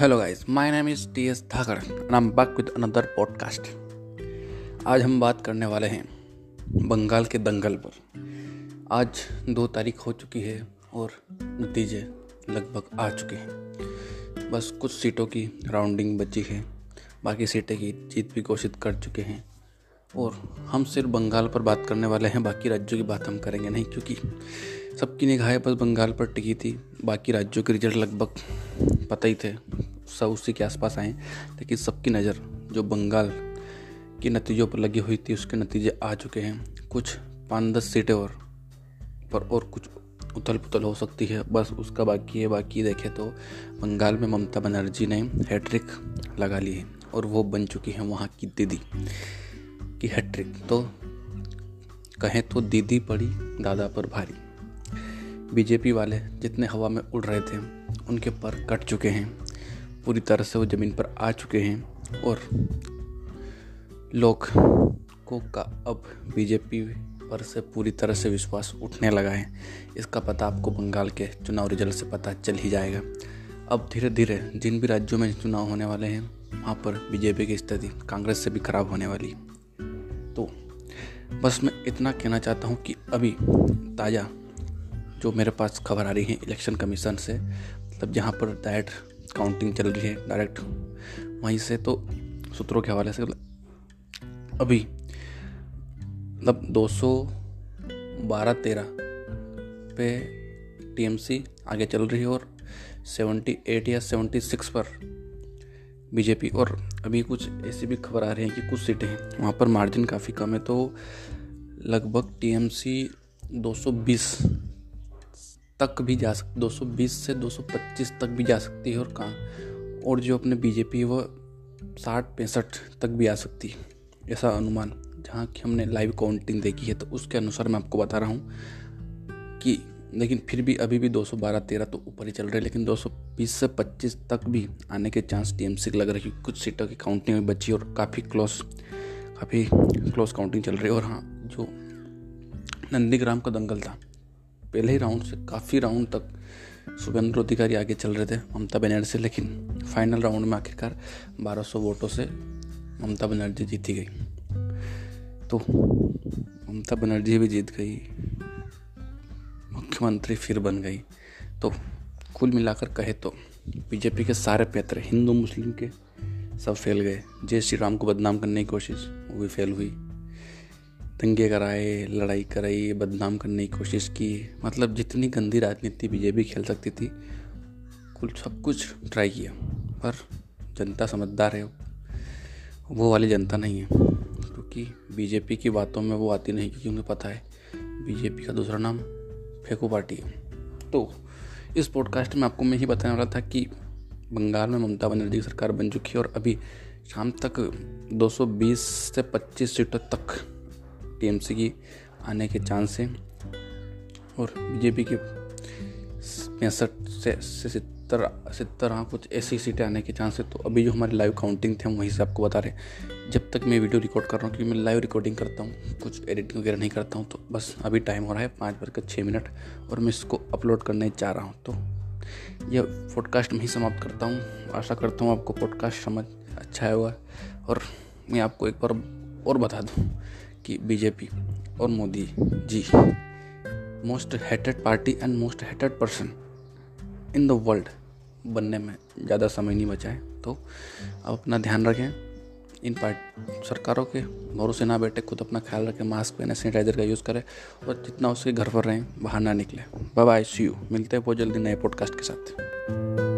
Hello guys my name is T S Dhakar and I am back with another podcast आज हम बात करने वाले हैं बंगाल के दंगल पर। आज दो तारीख हो चुकी है और नतीजे लगभग आ चुके हैं। बस कुछ सीटों की राउंडिंग बची है। बाकी सीटें की जीत भी घोषित कर चुके हैं। और हम सिर्फ़ बंगाल पर बात करने वाले हैं, बाकी राज्यों की बात हम करेंगे नहीं, क्योंकि सबकी निगाहें बस बंगाल पर टिकी थी। बाकी राज्यों के रिज़ल्ट लगभग पता ही थे। सब उसी के आसपास आए, लेकिन सबकी नज़र जो बंगाल के नतीजों पर लगी हुई थी, उसके नतीजे आ चुके हैं। कुछ पाँच दस सीटें और, पर और कुछ उथल पुथल हो सकती है। बस उसका बाकी है, बाकी देखें तो बंगाल में ममता बनर्जी ने हैट्रिक लगा ली है और वो बन चुकी हैं वहाँ की दीदी की हैट्रिक। तो कहें तो दीदी पड़ी, दादा पर भारी। बीजेपी वाले जितने हवा में उड़ रहे थे, उनके पर कट चुके हैं। पूरी तरह से वो ज़मीन पर आ चुके हैं और लोग को का अब बीजेपी पर से पूरी तरह से विश्वास उठने लगा है। इसका पता आपको बंगाल के चुनाव रिज़ल्ट से पता चल ही जाएगा। अब धीरे धीरे जिन भी राज्यों में चुनाव होने वाले हैं, वहाँ पर बीजेपी की स्थिति कांग्रेस से भी खराब होने वाली। तो बस मैं इतना कहना चाहता हूँ कि अभी ताज़ा जो मेरे पास खबर आ रही है इलेक्शन कमीशन से मतलब जहाँ पर डायरेक्ट काउंटिंग चल रही है डायरेक्ट। वहीं से तो सूत्रों के हवाले से मतलब अभी मतलब दो सौ बारह तेरह पे टीएमसी आगे चल रही है और सेवेंटी एट या सेवेंटी सिक्स पर बीजेपी और अभी कुछ ऐसी भी खबर आ रही है कि कुछ सीटें हैं, वहाँ पर मार्जिन काफ़ी कम है तो लगभग टीएमसी 220 तक भी जा सक 220 से 225 तक भी जा सकती है और कहाँ? और जो अपने बीजेपी वो साठ, पैंसठ तक भी आ सकती है, ऐसा अनुमान। जहाँ की हमने लाइव काउंटिंग देखी है तो उसके अनुसार मैं आपको बता रहा हूँ कि, लेकिन फिर भी अभी भी 212 13 तो ऊपर ही चल रहे हैं, लेकिन 220 से 25 तक भी आने के चांस टीएमसी लग रही है कुछ सीटों की काउंटिंग में बची और काफ़ी क्लोज काफ़ी क्लोज काउंटिंग चल रही है। और हाँ जो नंदीग्राम का दंगल था पहले ही राउंड से काफ़ी राउंड तक शुभेंद्र अधिकारी आगे चल रहे थे, ममता बनर्जी, लेकिन फाइनल राउंड में आखिरकार 1200 वोटों से ममता बनर्जी जीती गई। तो ममता बनर्जी भी जीत गई, मुख्यमंत्री फिर बन गई। तो कुल मिलाकर कहे तो बीजेपी के सारे पैत्र हिंदू, मुस्लिम के सब फैल गए। जय श्री राम को बदनाम करने की कोशिश, वो भी फेल हुई। दंगे कराए, लड़ाई कराई, बदनाम करने की कोशिश की। मतलब जितनी गंदी राजनीति बीजेपी खेल सकती थी, कुल सब कुछ ट्राई किया। पर जनता समझदार है, वो वाली जनता नहीं है। क्योंकि बीजेपी की बातों में वो आती नहीं, क्योंकि उन्हें पता है, बीजेपी का दूसरा नाम फेंको पार्टी है। तो इस पॉडकास्ट में आपको मैं ही बताने वाला था कि बंगाल में ममता बनर्जी की सरकार बन चुकी है और अभी शाम तक 220 से 25 सीटों तक टीएमसी की आने के चांस हैं। और बीजेपी के पैंसठ से सत्तर सत्तर हाँ कुछ ऐसी सीटें आने के चांस है। तो अभी जो हमारे लाइव काउंटिंग थे, हम वहीं से आपको बता रहे जब तक मैं वीडियो रिकॉर्ड कर रहा हूँ, क्योंकि मैं लाइव रिकॉर्डिंग करता हूँ, कुछ एडिटिंग वगैरह नहीं करता हूँ तो बस अभी टाइम हो रहा है पाँच बजकर छः मिनट, और मैं इसको अपलोड करने जा रहा हूँ। तो यह पॉडकास्ट में ही समाप्त करता हूँ। आशा करता हूँ आपको पॉडकास्ट समझ अच्छा है और मैं आपको एक बार और बता दूँ। कि बीजेपी और Modi ji most hated party and most hated person in the world बनने में ज़्यादा समय नहीं बचा है। तो अब अपना ध्यान रखें, इन पार्ट सरकारों के भरोसे ना बैठे, खुद अपना ख्याल रखें मास्क पहने सैनिटाइजर का यूज़ करें और जितना उसके घर पर रहें, बाहर ना निकले। बाय बाय सी यू मिलते हैं बहुत जल्दी नए पॉडकास्ट के साथ।